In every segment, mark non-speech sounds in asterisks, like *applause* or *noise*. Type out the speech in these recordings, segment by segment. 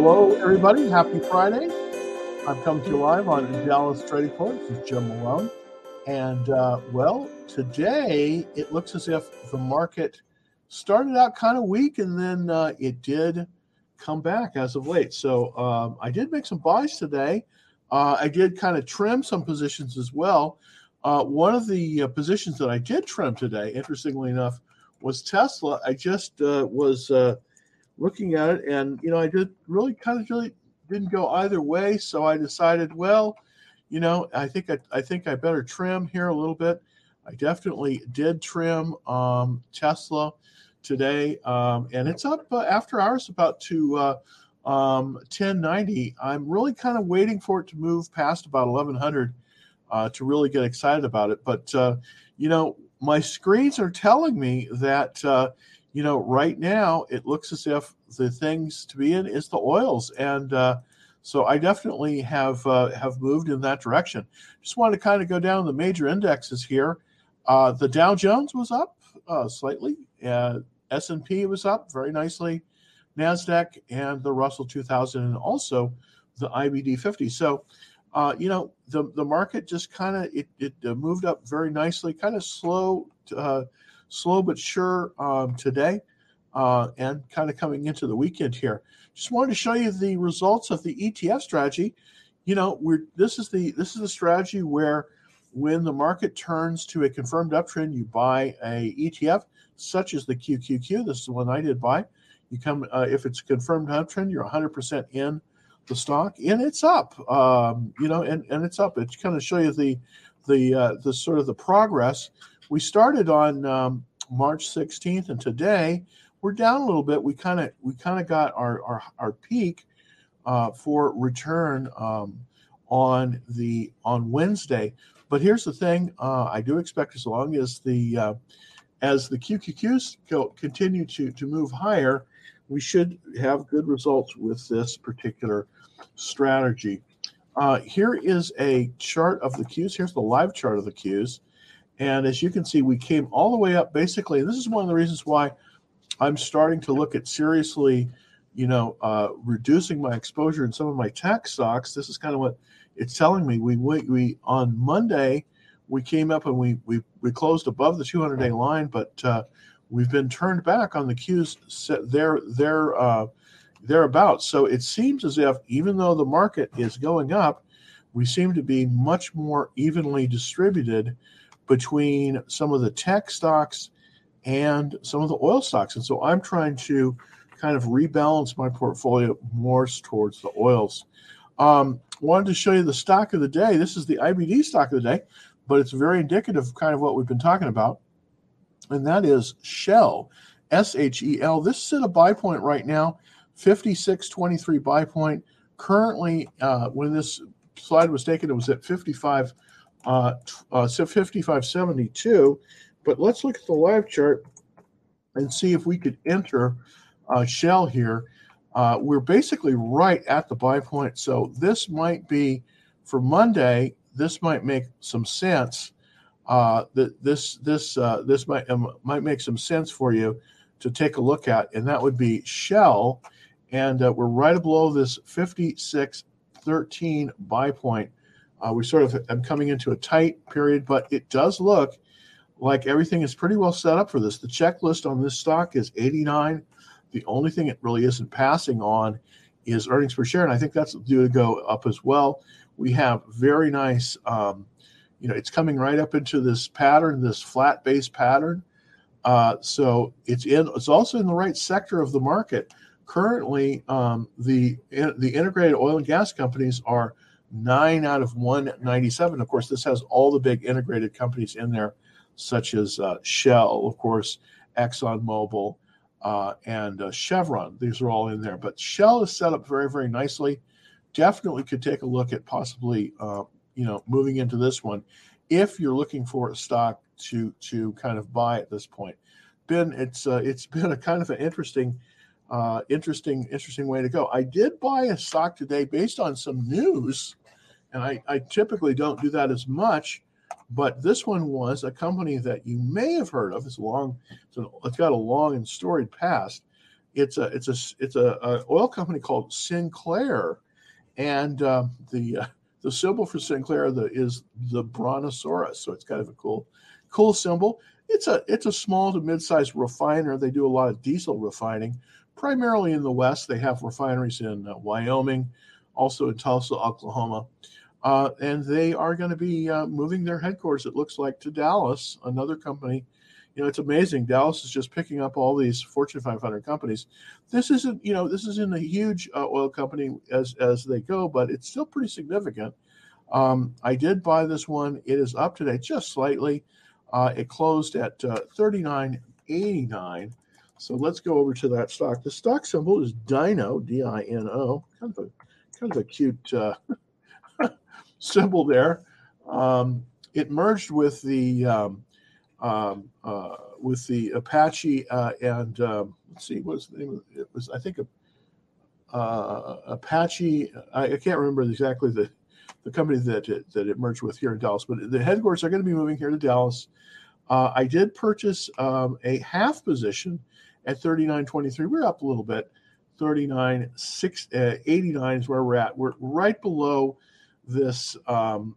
Hello, everybody. Happy Friday. I'm come to you live on Dallas Trading Floor. This is Jim Malone. And, uh, well, today it looks as if the market started out kind of weak and then uh, it did come back as of late. So um, I did make some buys today. Uh, I did kind of trim some positions as well. Uh, one of the uh, positions that I did trim today, interestingly enough, was Tesla. I just uh, was looking at it, and you know, I did really kind of really didn't go either way. So I decided, well, you know, I think I, I think I better trim here a little bit. I definitely did trim um, Tesla today, um, and it's up uh, after hours about to uh, um, 1090. I'm really kind of waiting for it to move past about 1100 uh, to really get excited about it. But uh, you know, my screens are telling me that uh, you know right now it looks as if the things to be in is the oils and uh, so I definitely have uh, have moved in that direction. Just want to kind of go down the major indexes here. Uh, the Dow Jones was up uh, slightly. Uh, S and P was up very nicely. Nasdaq and the Russell 2000 and also the IBD 50. So, uh, you know, the the market just kind of it, it moved up very nicely, kind of slow, slow but sure um, today, and kind of coming into the weekend here just wanted to show you the results of the ETF strategy. You know, we're this is the this is the strategy where when the market turns to a confirmed uptrend, you buy a ETF such as the QQQ. This is the one I did buy. You come uh, if it's a confirmed uptrend, you're 100% in the stock, and it's up. Um, you know, and and it's up. It's kind of show you the the uh, the sort of the progress. We started on um, March 16th, and today we're down a little bit. We kind of we kind of got our our, our peak uh, for return um, on the on Wednesday. But here's the thing: uh, I do expect as long as the uh, as the QQQs continue to to move higher, we should have good results with this particular strategy. Uh, here is a chart of the Qs. Here's the live chart of the Qs. And as you can see, we came all the way up basically. And This is one of the reasons why I'm starting to look at seriously, you know, uh, reducing my exposure in some of my tech stocks. This is kind of what it's telling me. We we, we on Monday we came up and we we we closed above the 200 day line, but uh, we've been turned back on the set there there uh, thereabouts. So it seems as if even though the market is going up, we seem to be much more evenly distributed between some of the tech stocks and some of the oil stocks. And so I'm trying to kind of rebalance my portfolio more towards the oils. Um, wanted to show you the stock of the day. This is the IBD stock of the day, but it's very indicative of kind of what we've been talking about. And that is Shell, S H E L. This is at a buy point right now, 56.23 buy point. Currently, uh, when this slide was taken, it was at 55, uh, uh, 55.72. But let's look at the live chart and see if we could enter uh, Shell here. Uh, we're basically right at the buy point. So this might be for Monday. This might make some sense. Uh, that this this uh, this might um, might make some sense for you to take a look at, and that would be Shell, and uh, we're right below this 56.13 buy point. Uh, we sort of am coming into a tight period, but it does look like everything is pretty well set up for this. The checklist on this stock is 89. The only thing it really isn't passing on is earnings per share, and I think that's due to go up as well. We have very nice, um, you know, it's coming right up into this pattern, this flat base pattern. Uh, so it's in. It's also in the right sector of the market. Currently, um, the the integrated oil and gas companies are nine out of 197. Of course, this has all the big integrated companies in there such as uh, Shell, of course, ExxonMobil, uh, and uh, Chevron. These are all in there. But Shell is set up very, very nicely. Definitely could take a look at possibly, uh, you know, moving into this one if you're looking for a stock to to kind of buy at this point. Been it's uh, it's *laughs* been a kind of an interesting. Uh, interesting, interesting way to go. I did buy a stock today based on some news, and I, I typically don't do that as much but this one was a company that you may have heard of. It's long, so it's got a long and storied past. it's a it's a it's a, a oil company called Sinclair, and uh, the uh, the symbol for Sinclair the, is the Brontosaurus. So it's kind of a cool cool symbol. It's a it's a small to mid-sized refiner. They do a lot of diesel refining, primarily in the West. They have refineries in uh, Wyoming, also in Tulsa, Oklahoma. Uh, and they are going to be uh, moving their headquarters, it looks like, to Dallas, another company. You know, it's amazing. Dallas is just picking up all these Fortune 500 companies. This isn't, you know, this isn't a huge uh, oil company as as they go, but it's still pretty significant. Um, I did buy this one. It is up today just slightly. Uh, it closed at uh, 39.89. So let's go over to that stock. The stock symbol is Dino, D-I-N-O. Kind of a kind of a cute uh, *laughs* symbol there. Um, it merged with the um, um, uh, with the Apache uh, and um, let's see, what's the name? It? it was I think a, uh, Apache. I, I, can't remember exactly the the company that it, that it merged with here in Dallas, but the headquarters are going to be moving here to Dallas. Uh, I did purchase um, a half position at 39.23. We're up a little bit. 39 6 uh, 89 is where we're at. We're right below this um,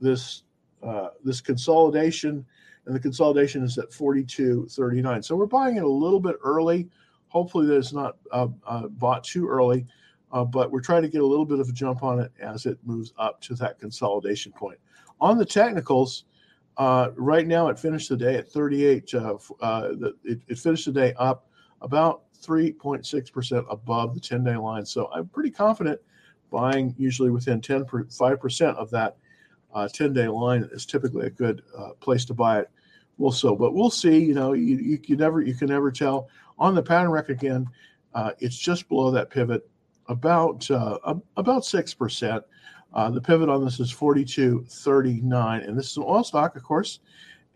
this uh, this consolidation, and the consolidation is at 42.39. So we're buying it a little bit early. Hopefully, that it's not uh, uh, bought too early, uh, but we're trying to get a little bit of a jump on it as it moves up to that consolidation point. On the technicals, uh, right now it finished the day at 38. Uh, it, it finished the day up about 3.6% above the 10 day line. So I'm pretty confident buying usually within 10 5% of that uh, 10 day line is typically a good uh, place to buy it. We'll so, but we'll see. You know, you, you can never you can never tell. On the pattern rec again, uh, it's just below that pivot, about uh, about six percent. Uh, the pivot on this is 42.39, and this is an oil stock, of course.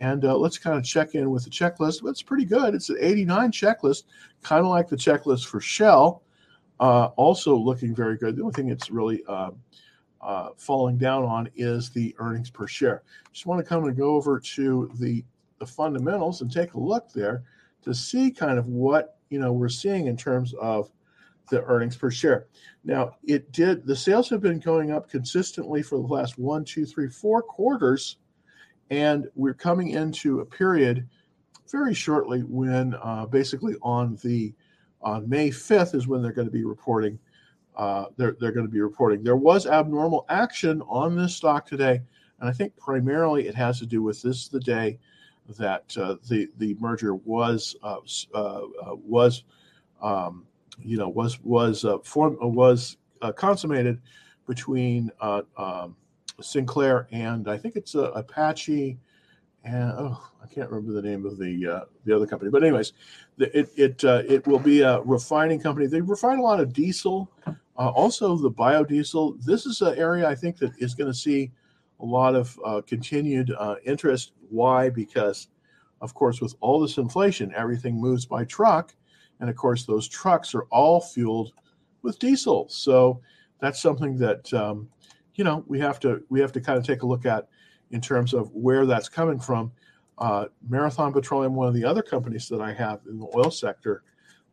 And uh, let's kind of check in with the checklist. It's pretty good. It's an 89 checklist, kind of like the checklist for Shell uh, also looking very good. The only thing it's really uh, uh, falling down on is the earnings per share. Just want to come and go over to the, the fundamentals and take a look there to see kind of what you know we're seeing in terms of the earnings per share. Now it did the sales have been going up consistently for the last one, two, three, four quarters, and we're coming into a period very shortly when uh, basically on the on May 5th is when they're going to be reporting. Uh, they're they're going to be reporting. There was abnormal action on this stock today, and I think primarily it has to do with this the day that uh, the the merger was uh, uh, uh was um, you know was was uh, form was consummated between um, Sinclair and I think it's Apache and oh, I can't remember the name of the uh, the other company, but anyways, the, it it uh, it will be a refining company. They refine a lot of diesel, uh, also the biodiesel. This is an area I think that is going to see a lot of uh, continued uh, interest. Why? Because, of course, with all this inflation, everything moves by truck, and of course, those trucks are all fueled with diesel. So that's something that um, you know we have to we have to kind of take a look at in terms of where that's coming from. Uh, Marathon Petroleum, one of the other companies that I have in the oil sector,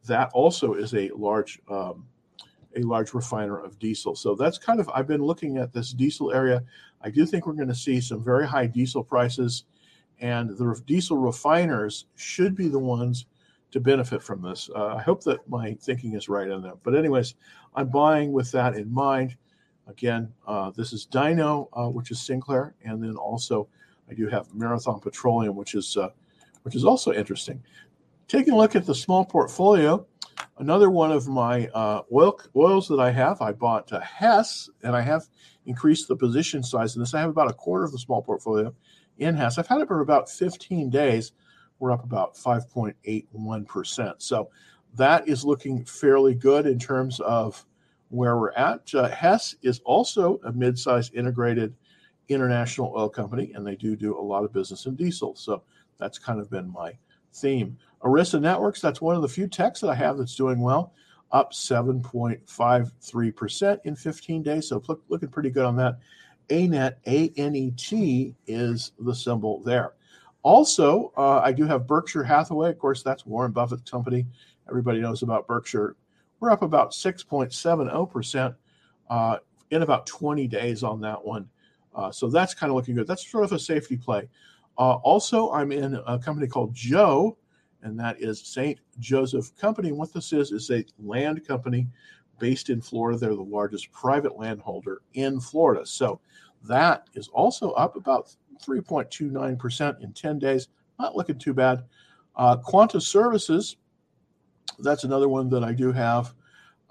that also is a large um, a large refiner of diesel. So that's kind of I've been looking at this diesel area. I do think we're going to see some very high diesel prices, and the diesel refiners should be the ones to benefit from this. Uh, I hope that my thinking is right on that. But anyways, I'm buying with that in mind. Again, uh, this is Dino, uh, which is Sinclair, and then also I do have Marathon Petroleum, which is uh, which is also interesting. Taking a look at the small portfolio, another one of my uh, oil oils that I have, I bought Hess, and I have increased the position size in this. I have about a quarter of the small portfolio in Hess. I've had it for about 15 days. We're up about 5.81%. So that is looking fairly good in terms of where we're at. Uh, Hess is also a mid-sized integrated international oil company, and they do do a lot of business in diesel. So that's kind of been my theme. Arista Networks, that's one of the few techs that I have that's doing well, up 7.53% in 15 days. So look, looking pretty good on that. ANET, A N E T, is the symbol there. Also, uh, I do have Berkshire Hathaway. Of course, that's Warren Buffett's company. Everybody knows about Berkshire. We're up about 6.70% uh, in about 20 days on that one. Uh, so that's kind of looking good. That's sort of a safety play. Uh, also, I'm in a company called Joe, and that is St. Joseph Company. And what this is, is a land company based in Florida. They're the largest private landholder in Florida. So that is also up about 3.29% in 10 days. Not looking too bad. Uh, Quanta Services, that's another one that I do have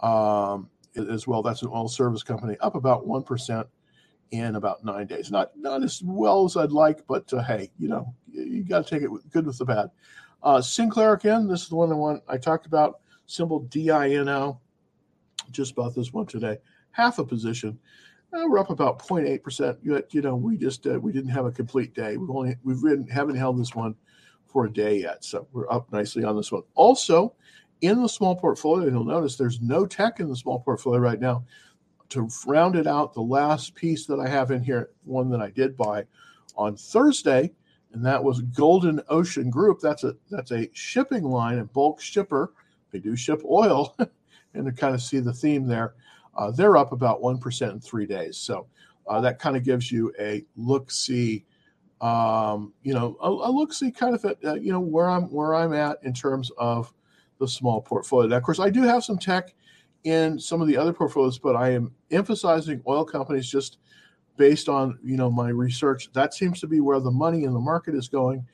um, as well. That's an oil service company, up about 1% in about nine days. Not not as well as I'd like, but uh, hey, you know, you, you got to take it with, good with the bad. Uh, Sinclair again, this is the one I want I talked about, symbol DINO. Just bought this one today. Half a position. Uh, we're up about 0.8 percent. You know, we just uh, we didn't have a complete day. We've only we've been, haven't held this one for a day yet, so we're up nicely on this one. Also, in the small portfolio, you'll notice there's no tech in the small portfolio right now. To round it out, the last piece that I have in here, one that I did buy on Thursday, and that was Golden Ocean Group. That's a that's a shipping line and bulk shipper. They do ship oil, *laughs* and to kind of see the theme there, uh, they're up about one percent in three days. So uh, that kind of gives you a look see, um, you know, a, a look see kind of at uh, you know where I'm where I'm at in terms of the small portfolio. Now, of course, I do have some tech in some of the other portfolios, but I am emphasizing oil companies just based on you know my research. That seems to be where the money in the market is going,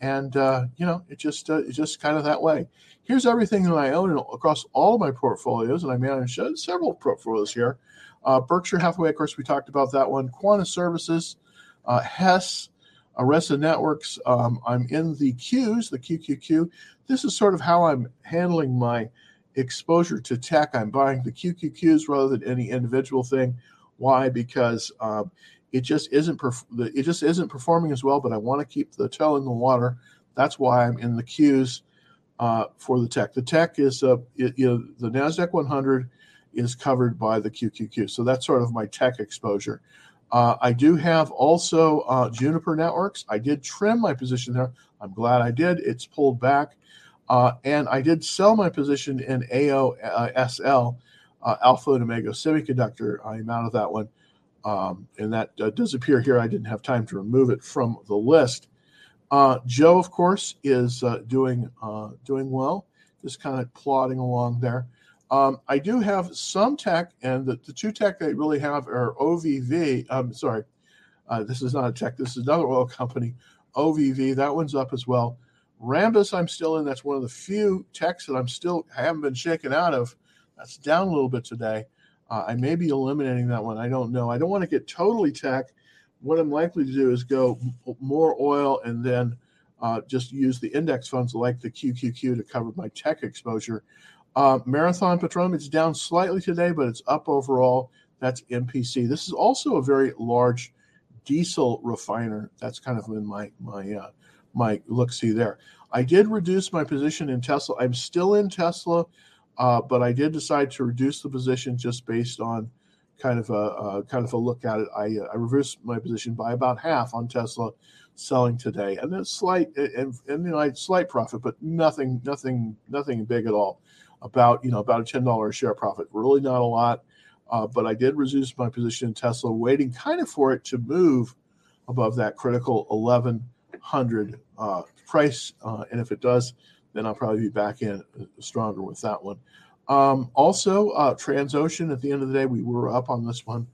and uh, you know it just uh, it's just kind of that way. Here's everything that I own across all my portfolios, and I manage uh, several portfolios here. Uh, Berkshire Hathaway, of course, we talked about that one. Quanta Services, uh, Hess, Arista Networks. Um, I'm in the Qs, the QQQ. This is sort of how I'm handling my exposure to tech. I'm buying the QQQs rather than any individual thing. Why? Because um, it just isn't perf- it just isn't performing as well. But I want to keep the toe in the water. That's why I'm in the Qs uh, for the tech. The tech is uh, it, you know, the Nasdaq 100 is covered by the QQQ. So that's sort of my tech exposure. Uh, I do have also uh, Juniper Networks. I did trim my position there. I'm glad I did. It's pulled back. Uh, and I did sell my position in AOSL, uh, Alpha and Omega Semiconductor. I'm out of that one. Um, and that uh, does appear here. I didn't have time to remove it from the list. Uh, Joe, of course, is doing doing well, just kind of plodding along there. Um, I do have some tech, and the, the two tech I really have are OVV. I'm sorry, uh, this is not a tech. This is another oil company, OVV. That one's up as well. Rambus, I'm still in. That's one of the few techs that I'm still haven't been shaken out of. That's down a little bit today. Uh, I may be eliminating that one. I don't know. I don't want to get totally tech. What I'm likely to do is go more oil and then uh, just use the index funds like the QQQ to cover my tech exposure. Uh, Marathon Petroleum, it's down slightly today, but it's up overall. That's MPC. This is also a very large diesel refiner. That's kind of in my my uh, my look see there. I did reduce my position in Tesla. I'm still in Tesla, uh, but I did decide to reduce the position just based on kind of a uh, kind of a look at it. I, uh, I reversed my position by about half on Tesla selling today, and a slight and, and you know slight profit, but nothing nothing nothing big at all about you know about a ten dollar share profit. Really not a lot, uh, but I did reduce my position in Tesla, waiting kind of for it to move above that critical eleven hundred uh, price, uh, and if it does, then I'll probably be back in uh, stronger with that one. Um, also, uh, Transocean. At the end of the day, we were up on this one.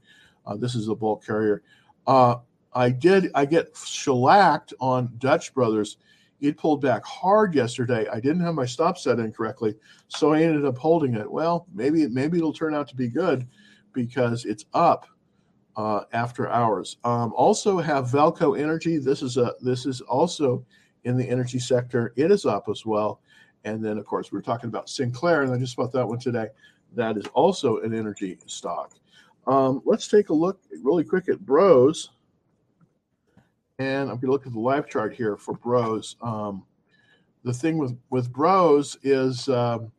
Uh, this is a bulk carrier. I did. I get shellacked on Dutch Brothers it pulled back hard yesterday. I didn't have my stop set in correctly, so I ended up holding it. Well, maybe maybe it'll turn out to be good because it's up uh, after hours. Um, also have VAALCO Energy. This is a this is also in the energy sector. It is up as well. And then of course we are talking about Sinclair, and I just bought that one today. That is also an energy stock. Um, let's take a look really quick at Bros. And I'm going to look at the live chart here for Bros. Um, the thing with with Bros is um,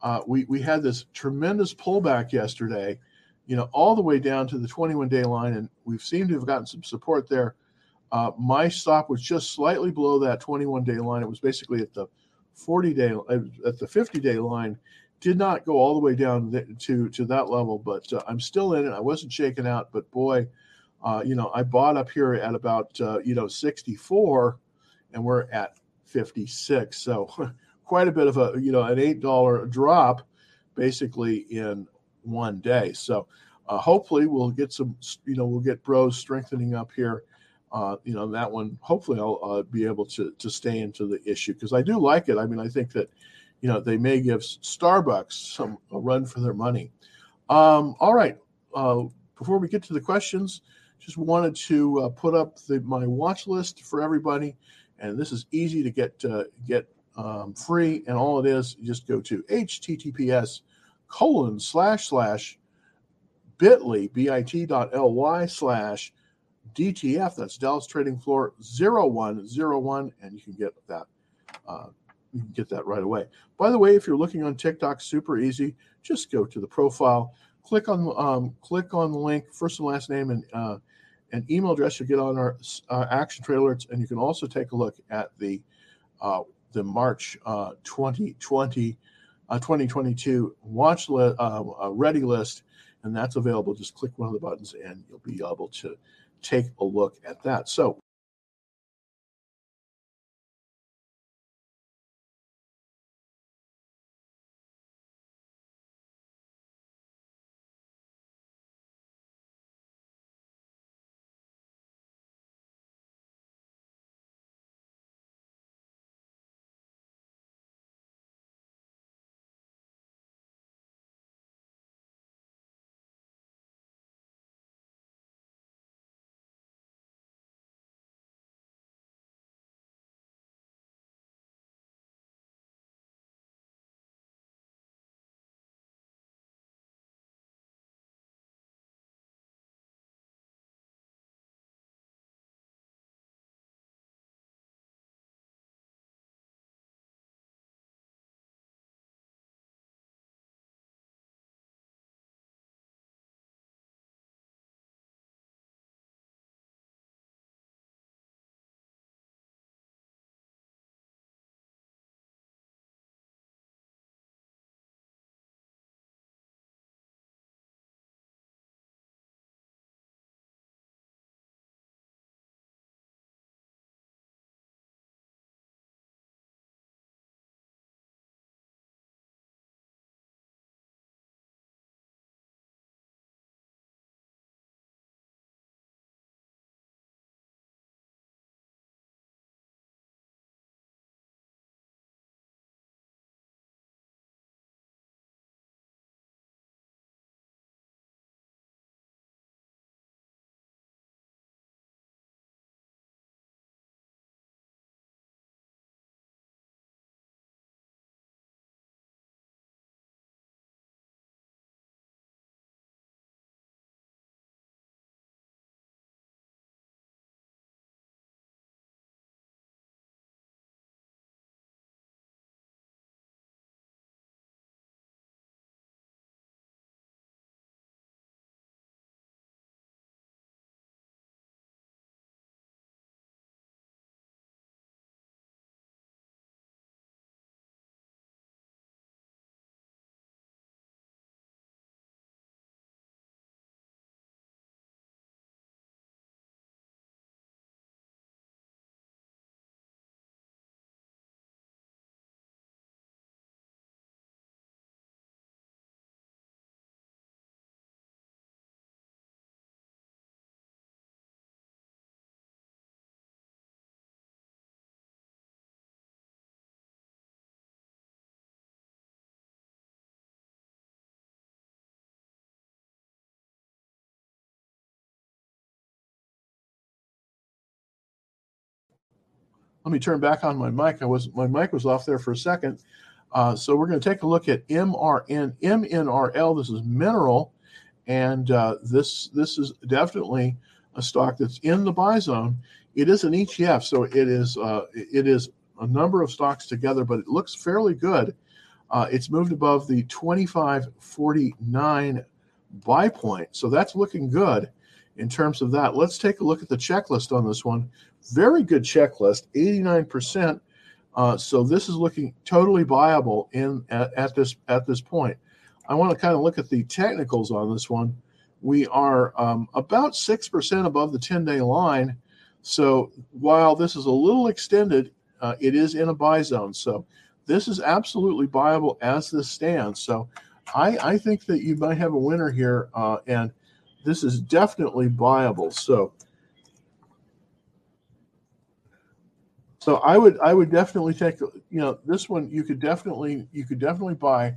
uh, we we had this tremendous pullback yesterday, you know, all the way down to the 21 day line, and we've seemed to have gotten some support there. Uh, my stop was just slightly below that 21 day line. It was basically at the 40 day, uh, at the 50 day line. Did not go all the way down to to that level, but uh, I'm still in it. I wasn't shaken out, but boy, uh, you know, I bought up here at about uh, you know 64, and we're at 56. So *laughs* quite a bit of a you know an eight dollar drop, basically in one day. So uh, hopefully we'll get some you know we'll get bros strengthening up here uh, you know that one hopefully i'll uh, be able to to stay into the issue because i do like it i mean i think that you know they may give starbucks some a run for their money um, all right uh, before we get to the questions just wanted to uh, put up the, my watch list for everybody and this is easy to get uh, get um, free and all it is just go to https colon slash slash bit.ly bit.ly slash DTF, that's Dallas Trading Floor 0101, and you can get that. Uh, you can get that right away. By the way, if you're looking on TikTok, super easy. Just go to the profile, click on um, click on the link, first and last name, and uh, an email address. You'll get on our uh, action trade alerts, and you can also take a look at the uh, the March 2020 uh, 2022 uh, watch li- ready list, and that's available. Just click one of the buttons, and you'll be able to take a look at that. So Let me turn back on my mic. I was my mic was off there for a second. Uh, so we're going to take a look at MRN MNRL. This is mineral, and uh, this this is definitely a stock that's in the buy zone. It is an ETF, so it is uh, it is a number of stocks together, but it looks fairly good. Uh, it's moved above the 2549 buy point, so that's looking good. In terms of that. Let's take a look at the checklist on this one. Very good checklist, 89%. Uh, so this is looking totally viable in at, at this at this point. I want to kind of look at the technicals on this one. We are um, about six percent above the 10-day line. So while this is a little extended, uh, it is in a buy zone. So this is absolutely viable as this stands. So I, I think that you might have a winner here, uh, and this is definitely viable. So, so I would I would definitely take you know this one you could definitely you could definitely buy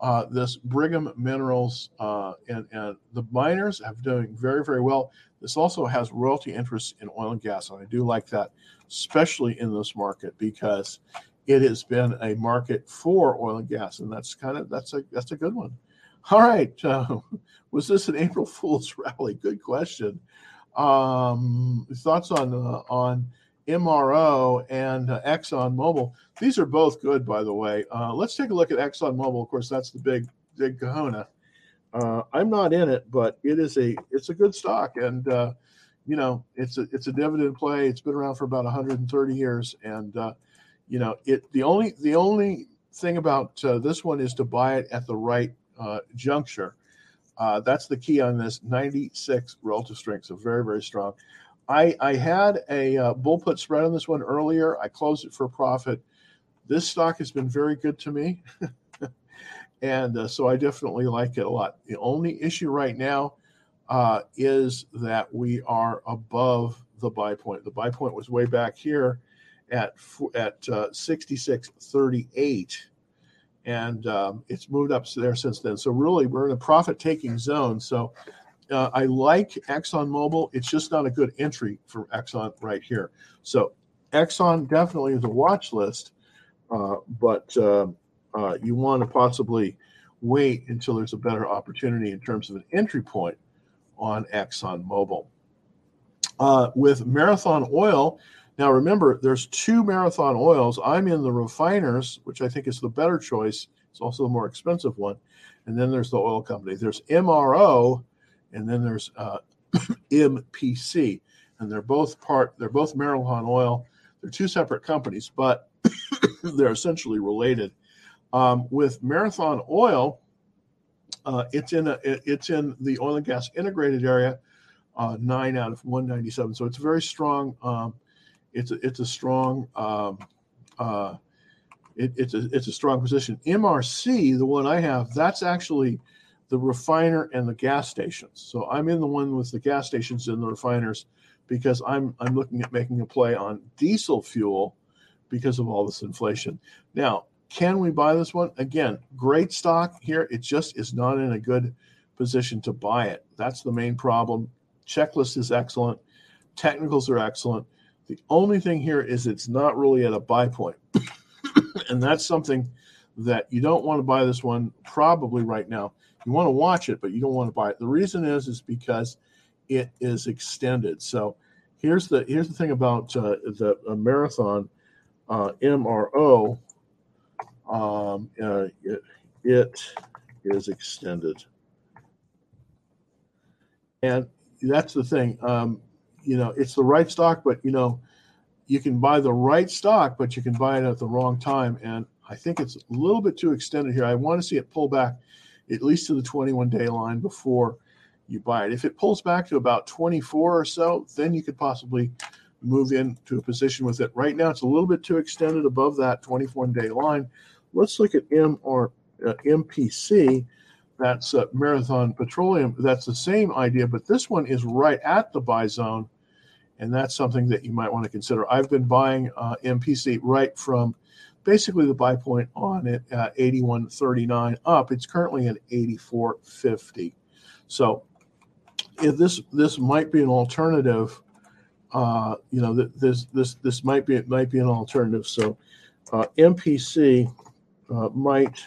uh, this Brigham Minerals uh, and and the miners have doing very very well. This also has royalty interests in oil and gas, and I do like that, especially in this market because it has been a market for oil and gas, and that's kind of that's a that's a good one. All right, uh, *laughs* was this an April *laughs* Fool's rally? Good question. Um, thoughts on uh, on MRO and uh, Exxon Mobil? These are both good, by the way. Uh, let's take a look at Exxon Mobil. Of course, that's the big big Kahuna. Uh, I'm not in it, but it is a it's a good stock, and uh, you know it's a it's a dividend play. It's been around for about 130 years, and uh, you know it the only the only thing about uh, this one is to buy it at the right uh, juncture. Uh, that's the key on this 96 relative strength so very very strong. I i had a uh, bull put spread on this one earlier. I closed it for profit. This stock has been very good to me *laughs* and uh, so i definitely like it a lot. The only issue right now uh, is that we are above the buy point. The buy point was way back here at at uh, 66.38 and um, it's moved up there since then. So really we're in a profit taking zone. So uh, i like exxonmobil it's just not a good entry for exxon right here. So exxon definitely is a watch list uh, but uh, uh you want to possibly wait until there's a better opportunity in terms of an entry point on exxonmobil uh, with marathon oil now, remember, there's two marathon oils. I'm in the refiners, which I think is the better choice. It's also the more expensive one. And then there's the oil company. There's MRO, and then there's uh, *coughs* MPC, and they're both part. They're both marathon oil. They're two separate companies, but *coughs* they're essentially related. Um, with marathon oil, uh, it's in a, it's in the oil and gas integrated area, uh, nine out of 197. So it's very strong. Um, it's a, it's a strong um, uh, it, it's a it's a strong position. MRC, the one I have, that's actually the refiner and the gas stations. So I'm in the one with the gas stations and the refiners because I'm I'm looking at making a play on diesel fuel because of all this inflation. Now, can we buy this one? Again, great stock here. It just is not in a good position to buy it. That's the main problem. Checklist is excellent. Technicals are excellent. The only thing here is it's not really at a buy point. *coughs* and that's something that you don't want to buy this one probably right now. You want to watch it, but you don't want to buy it. The reason is is because it is extended. So here's the here's the thing about uh, the marathon uh, MRO. Um, uh, it, it is extended, and that's the thing. Um, you know, it's the right stock, but you know, you can buy the right stock, but you can buy it at the wrong time. And I think it's a little bit too extended here. I want to see it pull back at least to the 21 day line before you buy it. If it pulls back to about 24 or so, then you could possibly move into a position with it. Right now, it's a little bit too extended above that 24 day line. Let's look at M or uh, MPC. That's uh, Marathon Petroleum. That's the same idea, but this one is right at the buy zone and that's something that you might want to consider. I've been buying uh, MPC right from basically the buy point on it at 81.39 up. It's currently at 84.50. So if this this might be an alternative, uh, you know, this this this might be it might be an alternative. So uh, MPC uh, might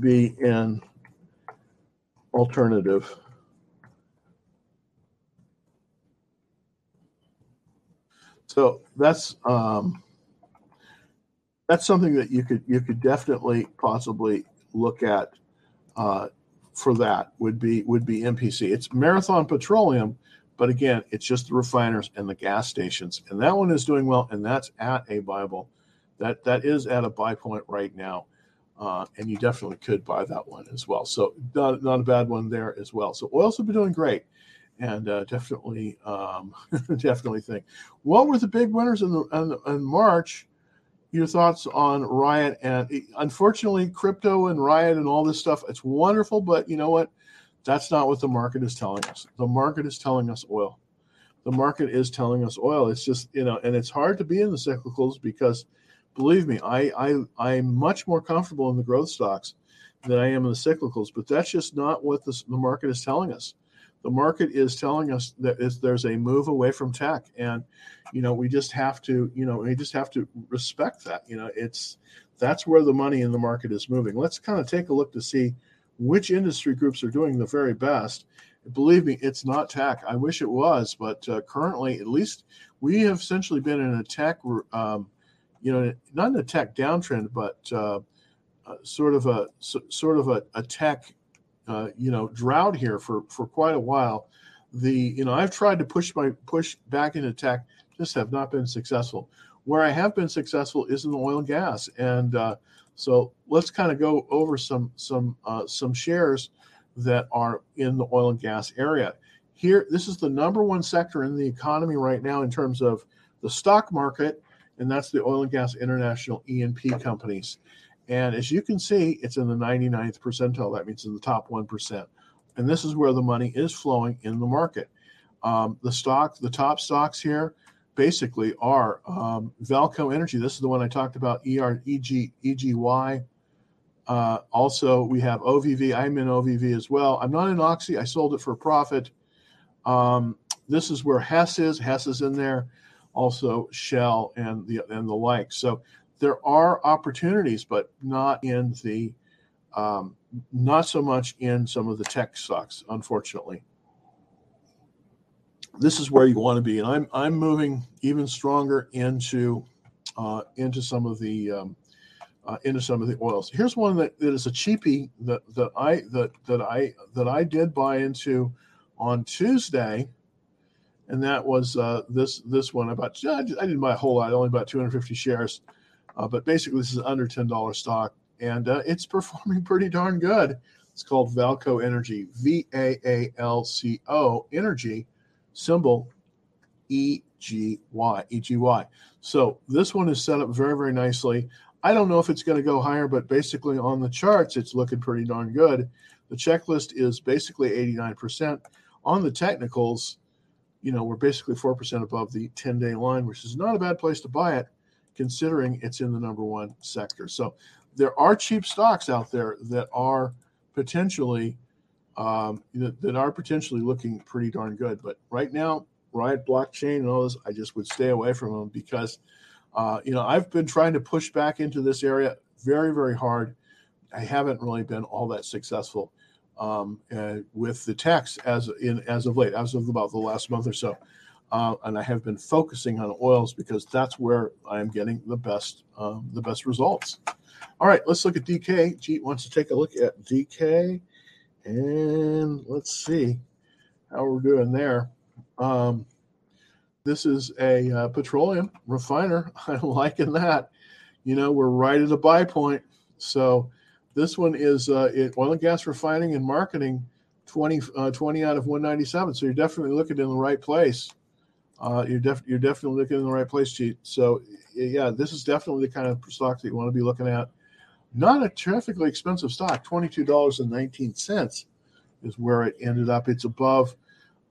be an alternative. So that's um, that's something that you could you could definitely possibly look at uh, for that would be would be MPC. It's Marathon Petroleum, but again, it's just the refiners and the gas stations, and that one is doing well, and that's at a Bible. That that is at a buy point right now, uh, and you definitely could buy that one as well. So not not a bad one there as well. So oils have been doing great, and uh, definitely um, *laughs* definitely think. What were the big winners in the in, in March? your thoughts on Riot and unfortunately crypto and Riot and all this stuff. It's wonderful, but you know what? That's not what the market is telling us. The market is telling us oil. The market is telling us oil. It's just you know, and it's hard to be in the cyclicals because, believe me, I I I'm much more comfortable in the growth stocks than I am in the cyclicals. But that's just not what the market is telling us. The market is telling us that there's a move away from tech and you know we just have to you know we just have to respect that you know it's that's where the money in the market is moving. Let's kind of take a look to see which industry groups are doing the very best. Believe me it's not tech. I wish it was but uh, currently at least we have essentially been in a tech um, you know not in a tech downtrend but uh, uh, sort of a so, sort of a, a tech uh, you know drought here for for quite a while. The you know I've tried to push my push back into tech, just have not been successful. Where I have been successful is in the oil and gas, and uh, so let's kind of go over some some uh, some shares that are in the oil and gas area. Here, this is the number one sector in the economy right now in terms of the stock market, and that's the oil and gas international E&P companies. And as you can see, it's in the 99th percentile. That means in the top 1%. And this is where the money is flowing in the market. Um, the stock, the top stocks here basically are um, VAALCO Energy. This is the one I talked about, ER, EG, EGY. Uh, also, we have OVV. I'm in OVV as well. I'm not in Oxy. I sold it for profit. Um, this is where Hess is. Hess is in there. Also, Shell and the and the like. So there are opportunities, but not in the um, not so much in some of the tech stocks, unfortunately. This is where you want to be, and I'm I'm moving even stronger into uh, into some of the um, uh, into some of the oils. Here's one that, that is a cheapie that that I that that I that I did buy into on Tuesday, and that was uh, this this one. About I didn't buy a whole lot, only about 250 shares. Uh, but basically, this is under $10 stock, and uh, it's *laughs* performing pretty darn good. It's called VAALCO Energy, V A A L C O Energy, symbol E G Y, E G Y. So this one is set up very, very nicely. I don't know if it's going to go higher, but basically on the charts, it's looking pretty darn good. The checklist is basically 89%. On the technicals, you know, we're basically 4% above the 10 day line, which is not a bad place to buy it considering it's in the number one sector. So there are cheap stocks out there that are potentially um, that are potentially looking pretty darn good. But right now, Riot blockchain and all this, I just would stay away from them because uh, you know I've been trying to push back into this area very very hard. I haven't really been all that successful um, uh, with the techs as in as of late, as of about the last month or so uh, and I have been focusing on oils because that's where I am getting the best um, the best results. All right, let's look at DK. Jeet wants to take a look at DK, and let's see how we're doing there. Um, this is a uh, petroleum refiner. *laughs* I'm liking that. You know, we're right at a buy point. So this one is uh, it, oil and gas refining and marketing, 20, uh, 20 out of 197. So you're definitely looking in the right place uh, you're, def- you're definitely looking in the right place, Jeet. So, yeah, this is definitely the kind of stock that you want to be looking at. Not a terrifically expensive stock, $22.19 is where it ended up. It's above,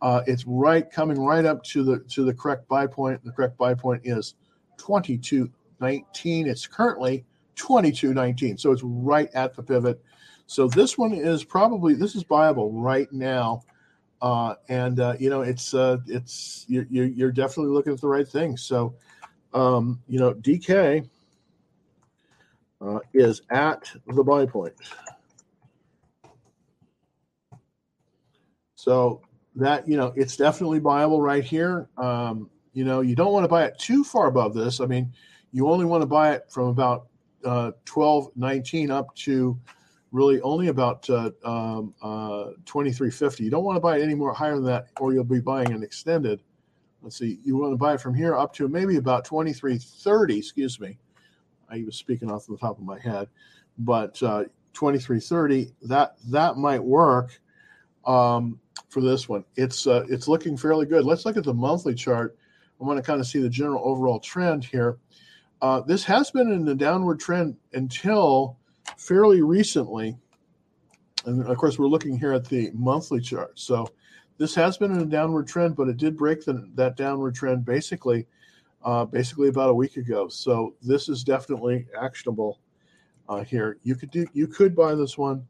uh, it's right coming right up to the to the correct buy point. The correct buy point is 22.19. It's currently 22.19. So it's right at the pivot. So this one is probably this is viable right now uh, and uh, you know it's uh, it's you're, you're definitely looking at the right thing. So um, you know DK uh, is at the buy point. So that you know it's definitely buyable right here. Um, you know you don't want to buy it too far above this. I mean, you only want to buy it from about uh, 12, 19 up to really only about uh, um, uh, 2350. You don't want to buy it any more higher than that, or you'll be buying an extended. Let's see, you want to buy it from here up to maybe about 2330. Excuse me, I was speaking off the top of my head, but uh, 2330 that that might work um, for this one. It's uh, it's looking fairly good. Let's look at the monthly chart. I want to kind of see the general overall trend here. Uh, this has been in a downward trend until fairly recently. And of course, we're looking here at the monthly chart. So this has been in a downward trend, but it did break the, that downward trend basically, uh, basically about a week ago. So this is definitely actionable uh, here. You could do, you could buy this one,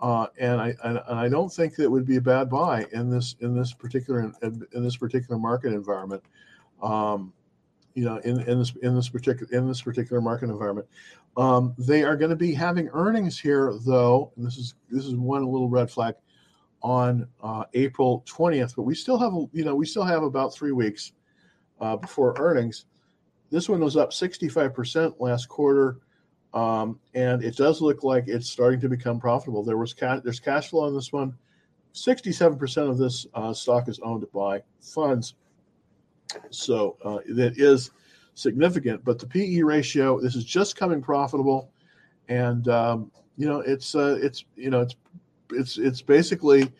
uh, and I and, I don't think that would be a bad buy in this in this particular in, in this particular market environment. Um, you know, in, in this in this particular in this particular market environment. Um, they are going to be having earnings here, though, and this is this is one little red flag on uh, April 20th. But we still have you know we still have about three weeks uh, before earnings. This one was up 65% last quarter, um, and it does look like it's starting to become profitable. There was there's cash flow on this one. 67% of this uh, stock is owned by funds so uh, that is significant. But the PE ratio, this is just coming profitable, and um, you know it's uh, it's you know it's it's it's basically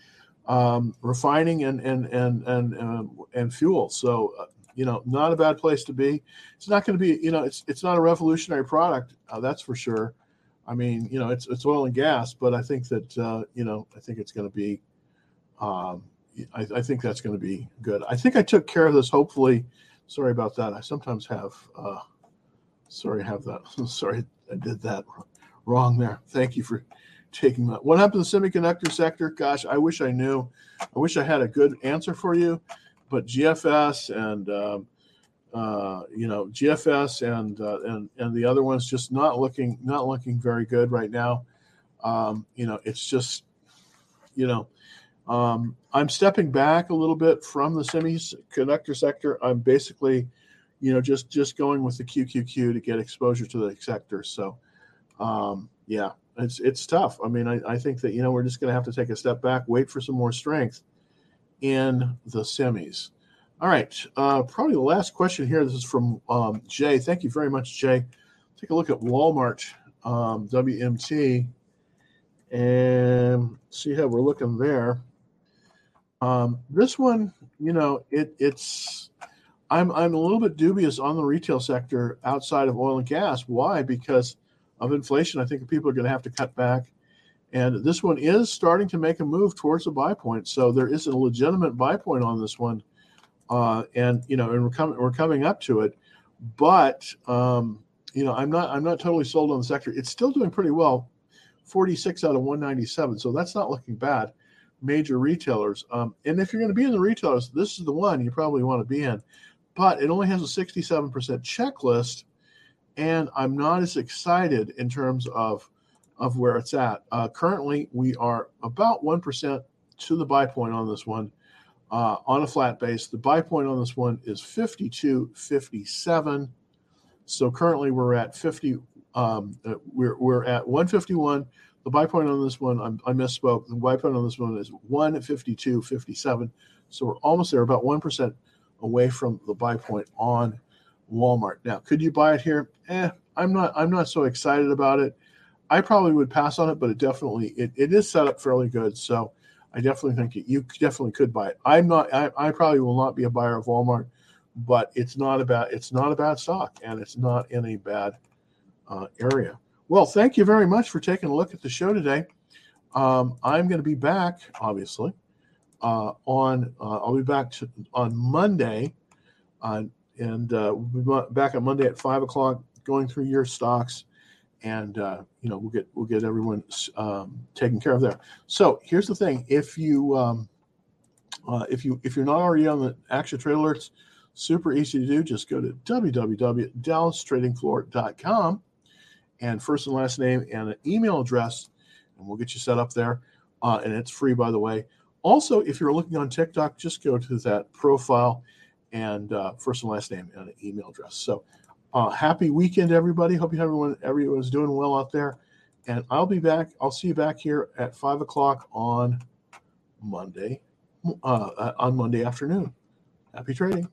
um, refining and and and and uh, and fuel. So uh, you know, not a bad place to be. It's not going to be you know it's it's not a revolutionary product, uh, that's for sure. I mean, you know, it's it's oil and gas, but I think that uh, you know I think it's going to be. Um, I, I think that's going to be good. I think I took care of this. Hopefully, sorry about that. I sometimes have. Uh, sorry, have that. *laughs* sorry, I did that wrong there. Thank you for taking that. What happened to the semiconductor sector? Gosh, I wish I knew. I wish I had a good answer for you, but GFS and um, uh, you know GFS and uh, and and the other ones just not looking not looking very good right now. Um, you know, it's just you know um, I'm stepping back a little bit from the semiconductor sector. I'm basically, you know, just just going with the QQQ to get exposure to the sector. So, um, yeah, it's it's tough. I mean, I, I think that you know we're just going to have to take a step back, wait for some more strength in the semis. All right, uh, probably the last question here. This is from um, Jay. Thank you very much, Jay. Take a look at Walmart um, WMT and see how we're looking there. Um, this one, you know, it, it's I'm I'm a little bit dubious on the retail sector outside of oil and gas. Why? Because of inflation. I think people are going to have to cut back, and this one is starting to make a move towards a buy point. So there is a legitimate buy point on this one, uh, and you know, and we're coming we're coming up to it, but um, you know, I'm not I'm not totally sold on the sector. It's still doing pretty well, 46 out of 197. So that's not looking bad major retailers. Um, and if you're going to be in the retailers, this is the one you probably want to be in. But it only has a 67% checklist, and I'm not as excited in terms of of where it's at. Uh, currently, we are about one percent to the buy point on this one uh, on a flat base. The buy point on this one is 52.57. So currently, we're at 50. Um, uh, we're we're at 151 the buy point on this one, I'm, i misspoke. The buy point on this one is 152.57. So we're almost there, about 1% away from the buy point on Walmart. Now, could you buy it here? Eh, I'm not I'm not so excited about it. I probably would pass on it, but it definitely it, it is set up fairly good. So I definitely think you definitely could buy it. I'm not I, I probably will not be a buyer of Walmart, but it's not about it's not a bad stock and it's not in a bad uh, area. Well, thank you very much for taking a look at the show today. Um, I'm going to be back, obviously, uh, on uh, I'll be back to, on Monday, uh, and we'll be back on Monday at five o'clock, going through your stocks, and uh, you know we'll get we'll get everyone um, taken care of there. So here's the thing: if you um, uh, if you if you're not already on the Action Trade Alerts, super easy to do. Just go to www.dallastradingfloor.com and first and last name and an email address, and we'll get you set up there. Uh, and it's free, by the way. Also, if you're looking on TikTok, just go to that profile and uh, first and last name and an email address. So, uh, happy weekend, everybody. Hope you everyone everyone's doing well out there, and I'll be back. I'll see you back here at five o'clock on Monday, uh, on Monday afternoon. Happy trading.